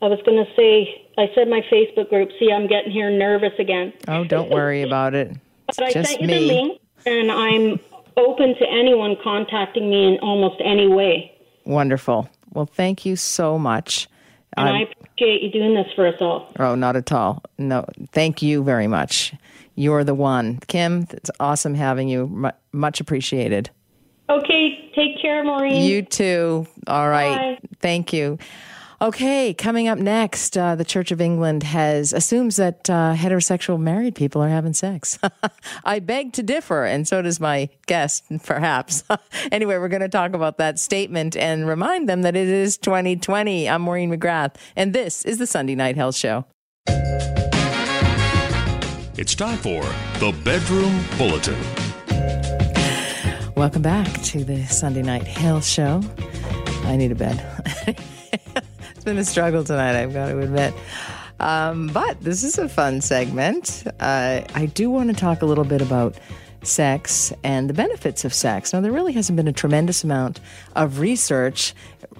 I was going to say, I said my Facebook group. See, I'm getting here nervous again. Oh, don't worry about it. It's [LAUGHS] But I just sent you me. the link, and I'm open to anyone contacting me in almost any way. Wonderful. Well, thank you so much. And I'm- I appreciate you doing this for us all. Oh, not at all. No, thank you very much. You're the one. Kim, it's awesome having you. Mu- much appreciated. Okay, take care, Maureen. You too. All right. Bye. Thank you. Okay, coming up next, uh, the Church of England has assumes that uh, heterosexual married people are having sex. [LAUGHS] I beg to differ, and so does my guest, perhaps. [LAUGHS] anyway, we're going to talk about that statement and remind them that it is 2020. I'm Maureen McGrath, and this is the Sunday Night Health Show. It's time for the Bedroom Bulletin. Welcome back to the Sunday Night Health Show. I need a bed. [LAUGHS] been a struggle tonight, I've got to admit. Um, but this is a fun segment. Uh, I do want to talk a little bit about sex and the benefits of sex. Now, there really hasn't been a tremendous amount of research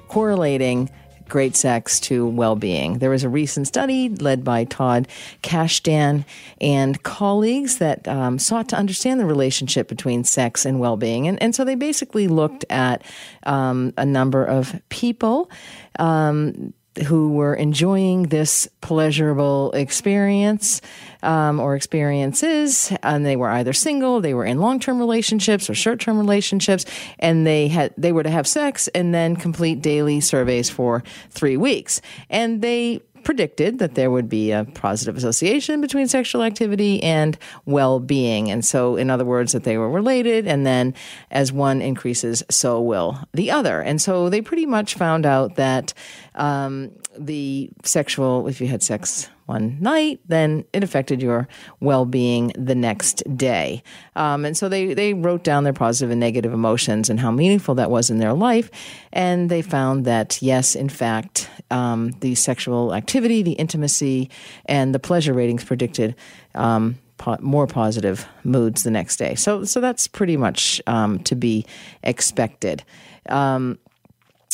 correlating great sex to well being. There was a recent study led by Todd Kashdan and colleagues that um, sought to understand the relationship between sex and well being. And, and so they basically looked at um, a number of people. Um, who were enjoying this pleasurable experience um, or experiences, and they were either single, they were in long-term relationships or short-term relationships, and they had they were to have sex and then complete daily surveys for three weeks, and they predicted that there would be a positive association between sexual activity and well-being. And so in other words that they were related and then as one increases so will the other. And so they pretty much found out that um, the sexual if you had sex one night, then it affected your well being the next day. Um, and so they, they wrote down their positive and negative emotions and how meaningful that was in their life. And they found that, yes, in fact, um, the sexual activity, the intimacy, and the pleasure ratings predicted. Um, po- more positive moods the next day. So, so that's pretty much um, to be expected. Um,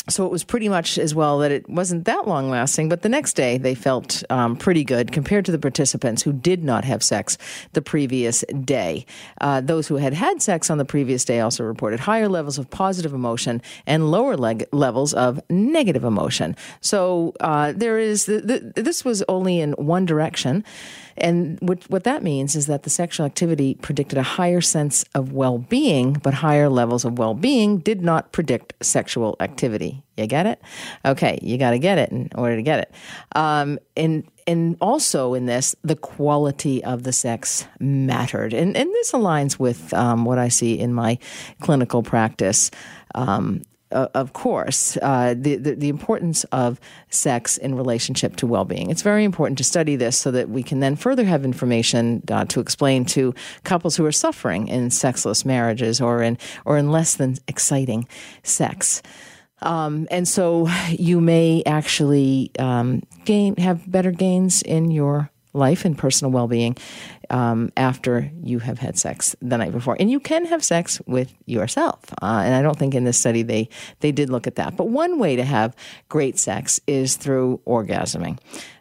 so it was pretty much as well that it wasn't that long lasting, but the next day they felt um, pretty good compared to the participants who did not have sex the previous day. Uh, those who had had sex on the previous day also reported higher levels of positive emotion and lower leg- levels of negative emotion. So uh, there is, this was only in one direction. And what, what that means is that the sexual activity predicted a higher sense of well being, but higher levels of well being did not predict sexual activity. You get it? Okay, you got to get it in order to get it. Um, and and also in this, the quality of the sex mattered, and and this aligns with um, what I see in my clinical practice. Um, uh, of course, uh, the, the, the importance of sex in relationship to well being. It's very important to study this so that we can then further have information uh, to explain to couples who are suffering in sexless marriages or in or in less than exciting sex. Um, and so you may actually um, gain have better gains in your life and personal well being um, after you have had sex the night before. And you can have sex with yourself. Uh, and I don't think in this study they, they did look at that. But one way to have great sex is through orgasming.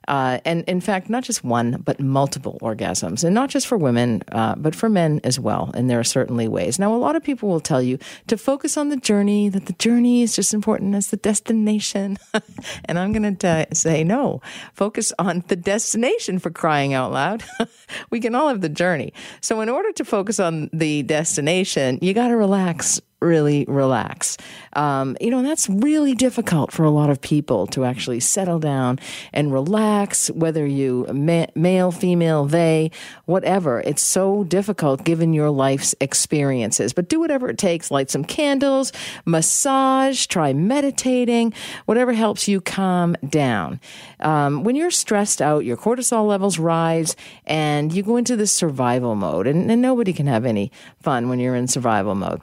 Uh, and in fact, not just one, but multiple orgasms, and not just for women, uh, but for men as well. And there are certainly ways. Now, a lot of people will tell you to focus on the journey, that the journey is just important as the destination. [LAUGHS] and I'm going to say no, focus on the destination for crying out loud. [LAUGHS] we can all have the journey. So, in order to focus on the destination, you got to relax really relax. Um, you know, that's really difficult for a lot of people to actually settle down and relax, whether you ma- male, female, they, whatever. It's so difficult given your life's experiences. But do whatever it takes. Light some candles, massage, try meditating, whatever helps you calm down. Um, when you're stressed out, your cortisol levels rise and you go into this survival mode. And, and nobody can have any fun when you're in survival mode.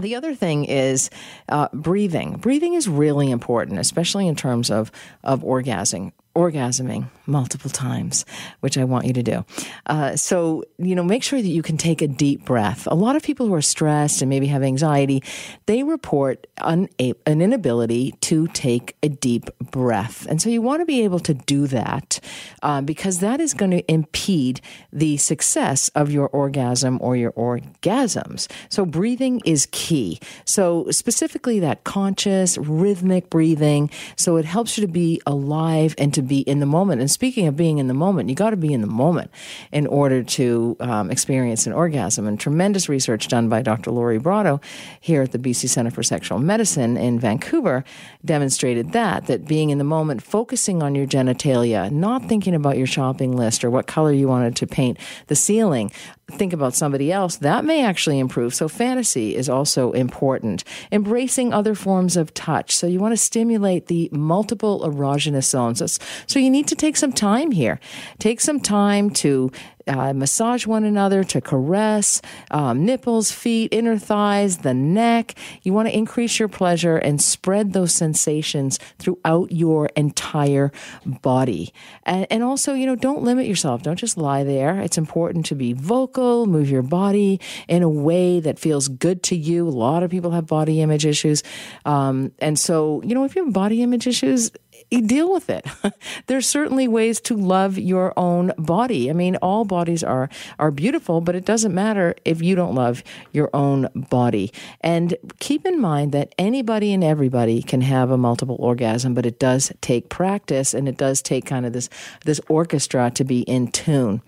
The other thing is uh, breathing. Breathing is really important, especially in terms of, of orgasming orgasming multiple times, which I want you to do. Uh, so, you know, make sure that you can take a deep breath. A lot of people who are stressed and maybe have anxiety, they report an, an inability to take a deep breath. And so you want to be able to do that uh, because that is going to impede the success of your orgasm or your orgasms. So breathing is key. So specifically that conscious, rhythmic breathing. So it helps you to be alive and to be in the moment. And speaking of being in the moment, you got to be in the moment in order to um, experience an orgasm. And tremendous research done by Dr. Lori Brotto here at the BC Center for Sexual Medicine in Vancouver demonstrated that, that being in the moment, focusing on your genitalia, not thinking about your shopping list or what color you wanted to paint the ceiling, think about somebody else, that may actually improve. So, fantasy is also important. Embracing other forms of touch. So, you want to stimulate the multiple erogenous zones. So, you need to take some time here. Take some time to uh, massage one another, to caress um, nipples, feet, inner thighs, the neck. You want to increase your pleasure and spread those sensations throughout your entire body. And, and also, you know, don't limit yourself. Don't just lie there. It's important to be vocal, move your body in a way that feels good to you. A lot of people have body image issues. Um, and so, you know, if you have body image issues, deal with it. [LAUGHS] There's certainly ways to love your own body. I mean, all bodies are are beautiful, but it doesn't matter if you don't love your own body. And keep in mind that anybody and everybody can have a multiple orgasm, but it does take practice and it does take kind of this this orchestra to be in tune.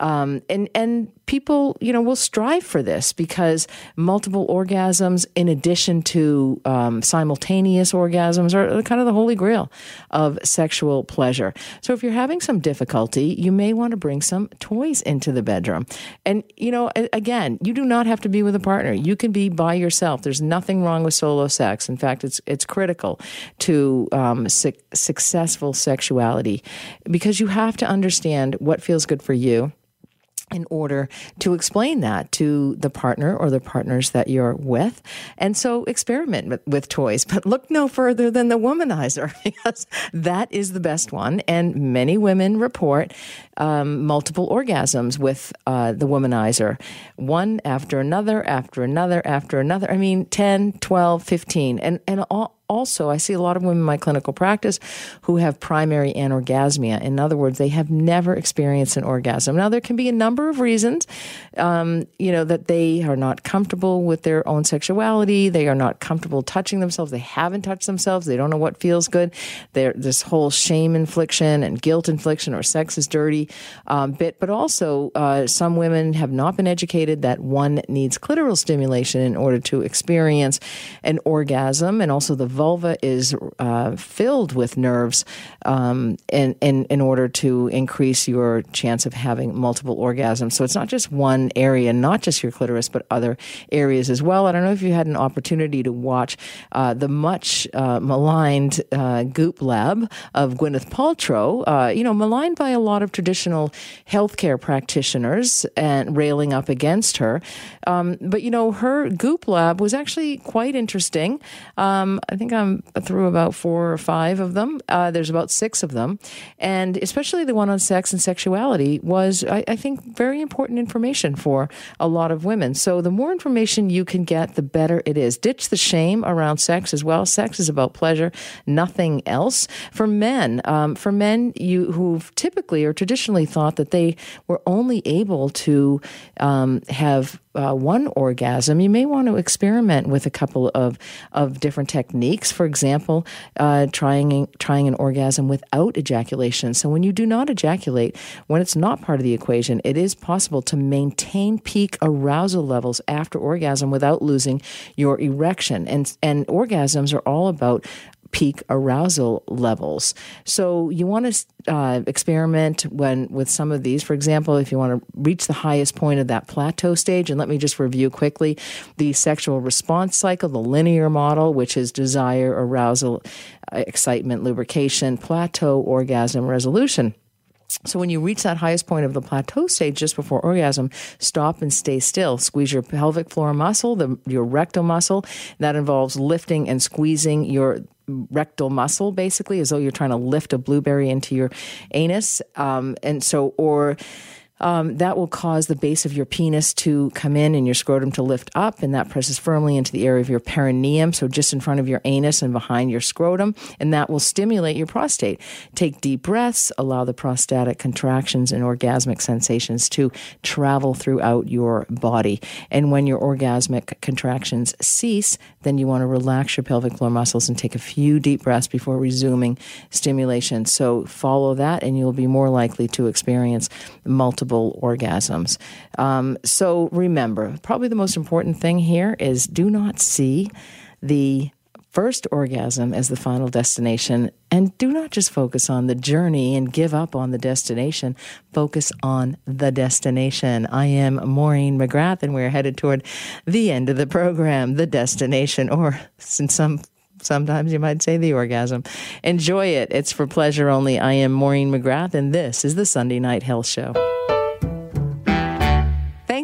Um, and and people, you know, will strive for this because multiple orgasms, in addition to um, simultaneous orgasms, are kind of the holy grail of sexual pleasure. So if you're having some difficulty, you may want to bring some toys into the bedroom. And, you know, again, you do not have to be with a partner. You can be by yourself. There's nothing wrong with solo sex. In fact, it's, it's critical to um, su- successful sexuality because you have to understand what feels good for you in order to explain that to the partner or the partners that you're with. And so experiment with, with, toys, but look no further than the womanizer [LAUGHS] because that is the best one. And many women report um, multiple orgasms with uh, the womanizer, one after another, after another, after another. I mean, 10, 12, 15. And, and all, also, I see a lot of women in my clinical practice who have primary anorgasmia. In other words, they have never experienced an orgasm. Now, there can be a number of reasons, um, you know, that they are not comfortable with their own sexuality. They are not comfortable touching themselves. They haven't touched themselves. They don't know what feels good. They're, this whole shame infliction and guilt infliction or sex is dirty um, bit. But also, uh, some women have not been educated that one needs clitoral stimulation in order to experience an orgasm and also the vulva is uh, filled with nerves um, in, in, in order to increase your chance of having multiple orgasms. So it's not just one area, not just your clitoris, but other areas as well. I don't know if you had an opportunity to watch uh, the much uh, maligned uh, Goop Lab of Gwyneth Paltrow, uh, you know, maligned by a lot of traditional healthcare practitioners and railing up against her. Um, but, you know, her Goop Lab was actually quite interesting. Um, I think I'm through about four or five of them. Uh, there's about six of them. And especially the one on sex and sexuality was, I, I think, very important information for a lot of women. So the more information you can get, the better it is. Ditch the shame around sex as well. Sex is about pleasure, nothing else. For men, um, for men you who've typically or traditionally thought that they were only able to um, have uh, one orgasm, you may want to experiment with a couple of, of different techniques. For example, uh, trying trying an orgasm without ejaculation. So when you do not ejaculate, when it's not part of the equation, it is possible to maintain peak arousal levels after orgasm without losing your erection. And and orgasms are all about peak arousal levels. So you want to uh, experiment when with some of these. For example, if you want to reach the highest point of that plateau stage, and let me just review quickly the sexual response cycle, the linear model, which is desire, arousal, uh, excitement, lubrication, plateau, orgasm, resolution. So when you reach that highest point of the plateau stage just before orgasm, stop and stay still. Squeeze your pelvic floor muscle, the, your rectal muscle. That involves lifting and squeezing your rectal muscle, basically, as though you're trying to lift a blueberry into your anus. Um, and so, or um, that will cause the base of your penis to come in and your scrotum to lift up, and that presses firmly into the area of your perineum, so just in front of your anus and behind your scrotum, and that will stimulate your prostate. Take deep breaths, allow the prostatic contractions and orgasmic sensations to travel throughout your body. And when your orgasmic contractions cease, then you want to relax your pelvic floor muscles and take a few deep breaths before resuming stimulation. So follow that, and you'll be more likely to experience multiple orgasms. Um, so remember, probably the most important thing here is do not see the first orgasm as the final destination. And do not just focus on the journey and give up on the destination. Focus on the destination. I am Maureen McGrath, and we're headed toward the end of the program, the destination, or [LAUGHS] some sometimes you might say the orgasm. Enjoy it. It's for pleasure only. I am Maureen McGrath, and this is the Sunday Night Health Show.